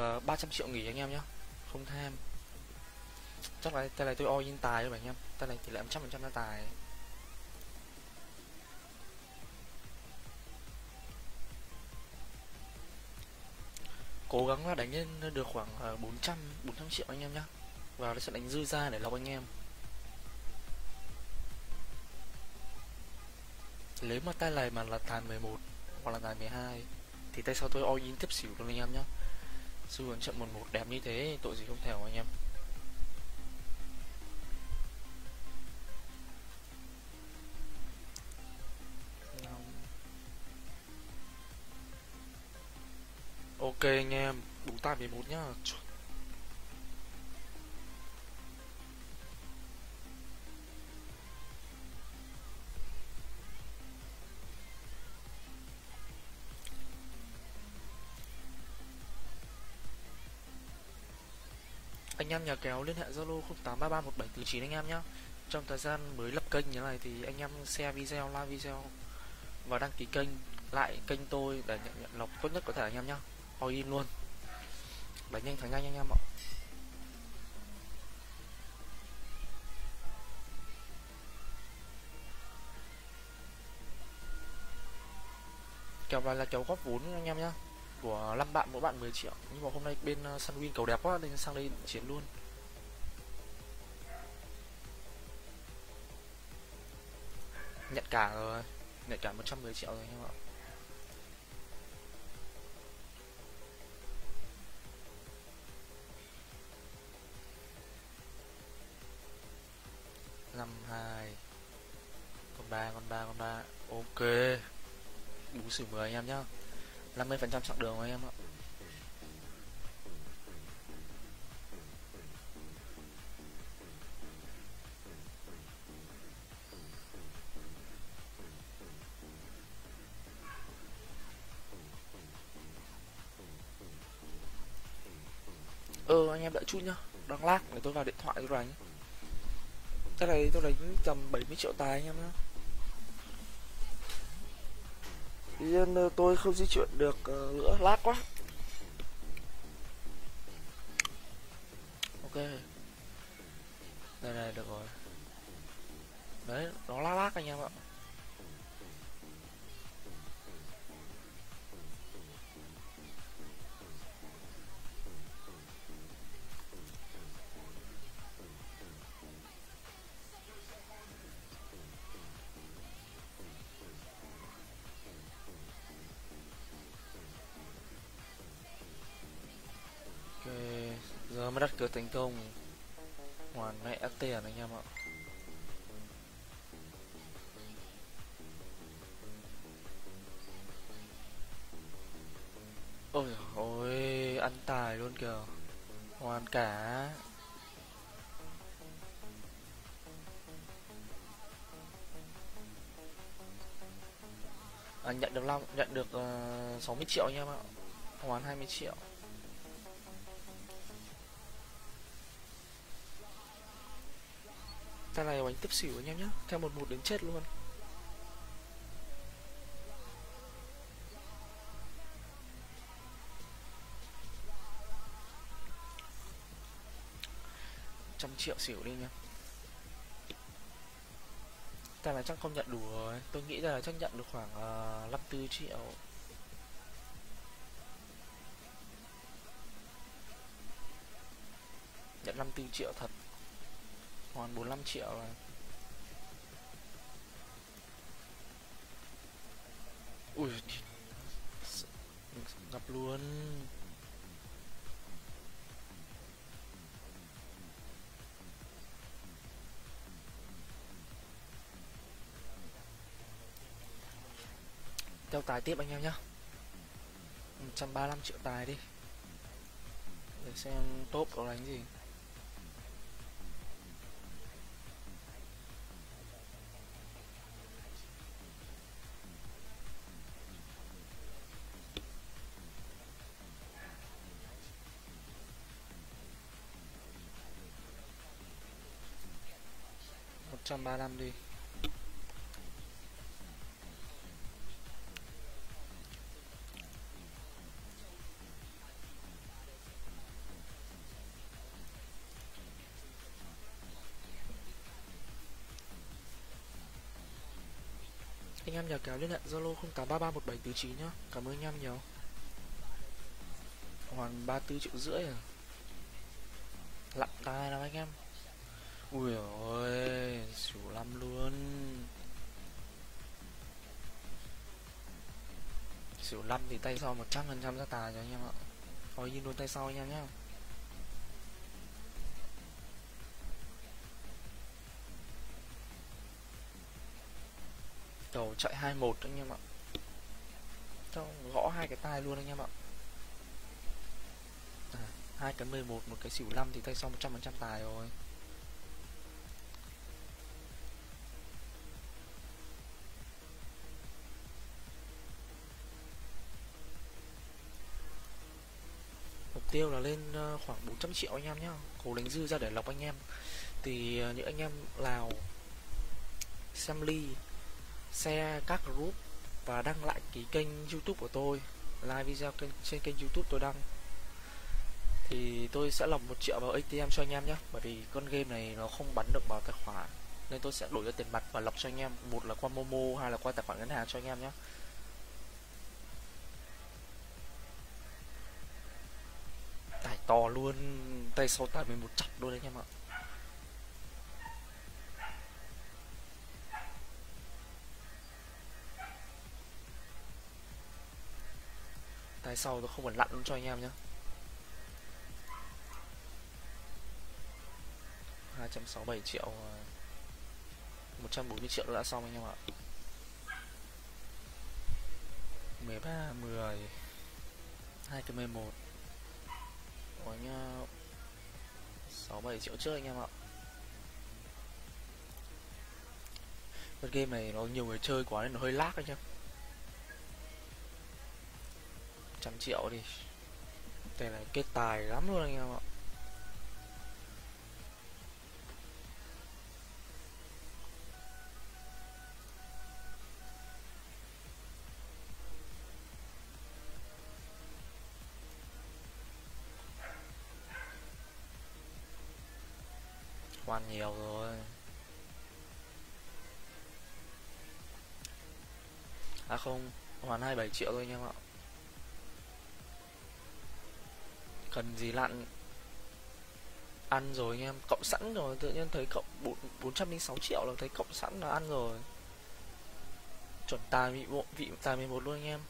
Ờ, uh, 300 triệu nghỉ anh em nhé không tham. Chắc là tay này tôi all in tài rồi anh em. Tay này tỷ lệ 100% là tài. Cố gắng là đánh lên được khoảng ờ, 400 400 triệu anh em nhé và nó sẽ đánh dư ra để lọc anh em. Nếu mà tay này mà là tài 11 hoặc là tài 12 thì tay sau tôi all in tiếp xỉu luôn anh em nhé xu hướng chậm 11 đẹp như thế tội gì không thể anh em Ok anh em, đúng tài 11 nhá. Anh em nhà kéo liên hệ Zalo 08331749 anh em nhé trong thời gian mới lập kênh như này thì anh em share video like video và đăng ký kênh lại kênh tôi để nhận, nhận lọc tốt nhất có thể anh em nhé all in luôn. Đánh nhanh thắng nhanh anh em ạ. Kèo này là kèo góp vốn anh em nhé của 5 bạn, mỗi bạn 10 triệu. Nhưng mà hôm nay bên ờ, Sunwin cầu đẹp quá nên sang đây chiến luôn. Nhận cả rồi nhận cả 110 triệu rồi anh em ạ. Năm hai, con ba con ba con ba. Ok. Đủ xỉu 10 anh em nhá. 50 phần trăm chặng đường của em ạ. Ờ anh em đợi chút nhá. Đang lag, để tôi vào điện thoại tôi đánh. Cái này tôi đánh tầm 70 triệu tài anh em nhá. Tuy nhiên ờ, tôi không di chuyển được ờ, nữa, lát quá. Ok. Đây này được rồi. Đấy, nó lag lác anh em ạ. Giờ mới đặt cược thành công. Hoàn mẹ tiền anh em ạ. Ôi ôi ăn tài luôn kìa. Hoàn cả. À, nhận được long nhận được ờ, uh, 60 triệu anh em ạ. Hoàn 20 triệu. Ta này bánh tiếp xỉu anh em nhé theo một một đến chết luôn. Trăm triệu xỉu đi nhá ta là chắc không nhận đủ rồi. Tôi nghĩ là chắc nhận được khoảng ờ, uh, 54 triệu. Nhận 54 triệu thật còn 45 triệu rồi. Ui gặp luôn. Theo tài tiếp anh em nhé 135 triệu tài đi. Để xem top có đánh gì. 135 đi. Anh em nhờ kéo liên hệ zalo 08331749 nhá. Cảm ơn anh em nhiều. Hoàn 34 triệu rưỡi à? Lặng tai lắm anh em? Ui ôi xỉu lắm luôn. Xỉu lắm thì tay sau 100% ra tài cho anh em ạ. Thôi in luôn tay sau anh em nhé Đầu chạy 21 anh em ạ. Cho gõ hai cái tai luôn anh em ạ. À, hai cái 11 một cái xỉu 5 thì tay sau 100% tài rồi. Tiêu là lên ờ, khoảng 400 triệu anh em nhá. Cố đánh dư ra để lọc anh em. Thì ờ, những anh em Lào xem ly share các group và đăng lại cái kênh youtube của tôi live video kênh, trên kênh youtube tôi đăng. Thì tôi sẽ lọc một triệu vào ATM cho anh em nhé bởi vì con game này nó không bắn được vào tài khoản. Nên tôi sẽ đổi ra tiền mặt và lọc cho anh em. Một là qua Momo hai là qua tài khoản ngân hàng cho anh em nhé tải to luôn. Tay sau tải mình một chặt luôn đấy anh em ạ. Tay sau tôi không còn lặn cho anh em nhé 267 triệu à, 140 triệu đã xong anh em ạ. 13 10 2 cái 11 có nhá 6 7 triệu trước anh em ạ. Cái game này nó nhiều người chơi quá nên nó hơi lag anh em. Trăm triệu đi. Đây là kết tài lắm luôn anh em ạ. Quan nhiều rồi. À không, hoàn 27 triệu thôi anh em ạ. Cần gì lặn ăn rồi anh em? Cộng sẵn rồi, tự nhiên thấy cộng bốn bốn trăm linh sáu triệu là thấy cộng sẵn là ăn rồi. Chuẩn tài vị bộ vị tài 11 luôn anh em.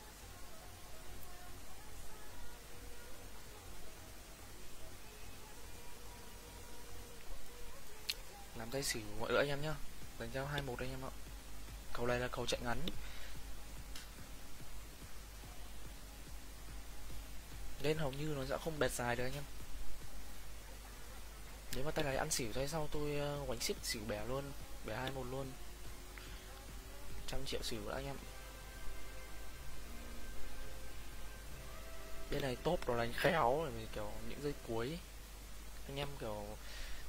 Tay xỉu mọi người anh em nhá. Đánh giao 21 anh em ạ. Cầu này là cầu chạy ngắn. Nên hầu như nó sẽ không bệt dài được anh em. Nếu mà tay này ăn xỉu tay sau tôi ờ, quánh xích xỉu bẻ luôn, bẻ hai một luôn. Trăm triệu xỉu đã anh em. Bên này top nó đánh khéo rồi kiểu những giây cuối. Anh em kiểu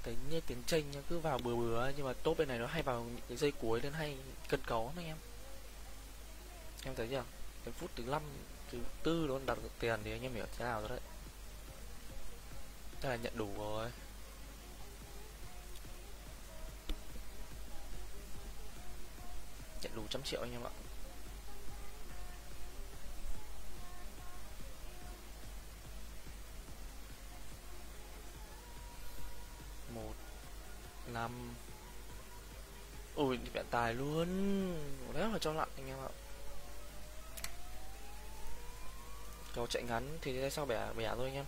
thấy như tiến tranh cứ vào bừa bừa nhưng mà top bên này nó hay vào những cái giây cuối nên hay cân cấu anh em. Em thấy chưa? Cái phút thứ năm, thứ tư luôn đặt được tiền thì anh em hiểu thế nào rồi đấy. Đây là nhận đủ rồi. Nhận đủ trăm triệu anh em ạ. Tài luôn. Rất là cho lặn anh em ạ. Cầu chạy ngắn thì sao bẻ bẻ thôi anh em.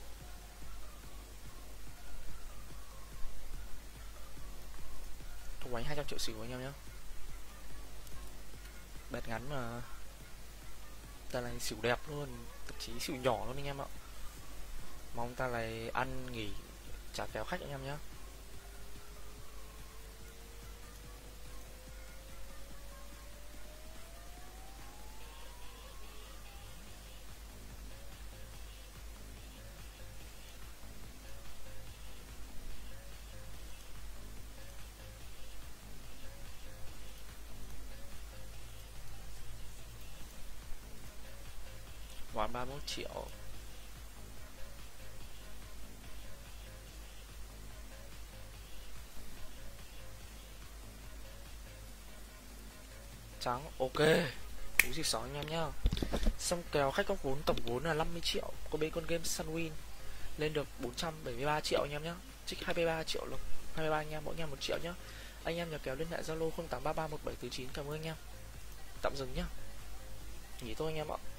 Thủ bánh 200 triệu xỉu anh em nhé bẹt ngắn mà. Ta này xỉu đẹp luôn, thậm chí xỉu nhỏ luôn anh em ạ. Mong ta này ăn nghỉ, trả kéo khách anh em nhé 31 triệu. Trắng, ok. Cú gì sáu anh em nhá. Xong kèo khách có vốn tổng vốn là 50 triệu. Có bên con game sunwin lên được 473 triệu anh em nhá. Trích 23 triệu lộc 23 anh em, mỗi nhà một triệu nhá. Anh em nhà kèo liên hệ zalo 08331749 cảm ơn anh em. Tạm dừng nhá. Nghỉ thôi anh em ạ.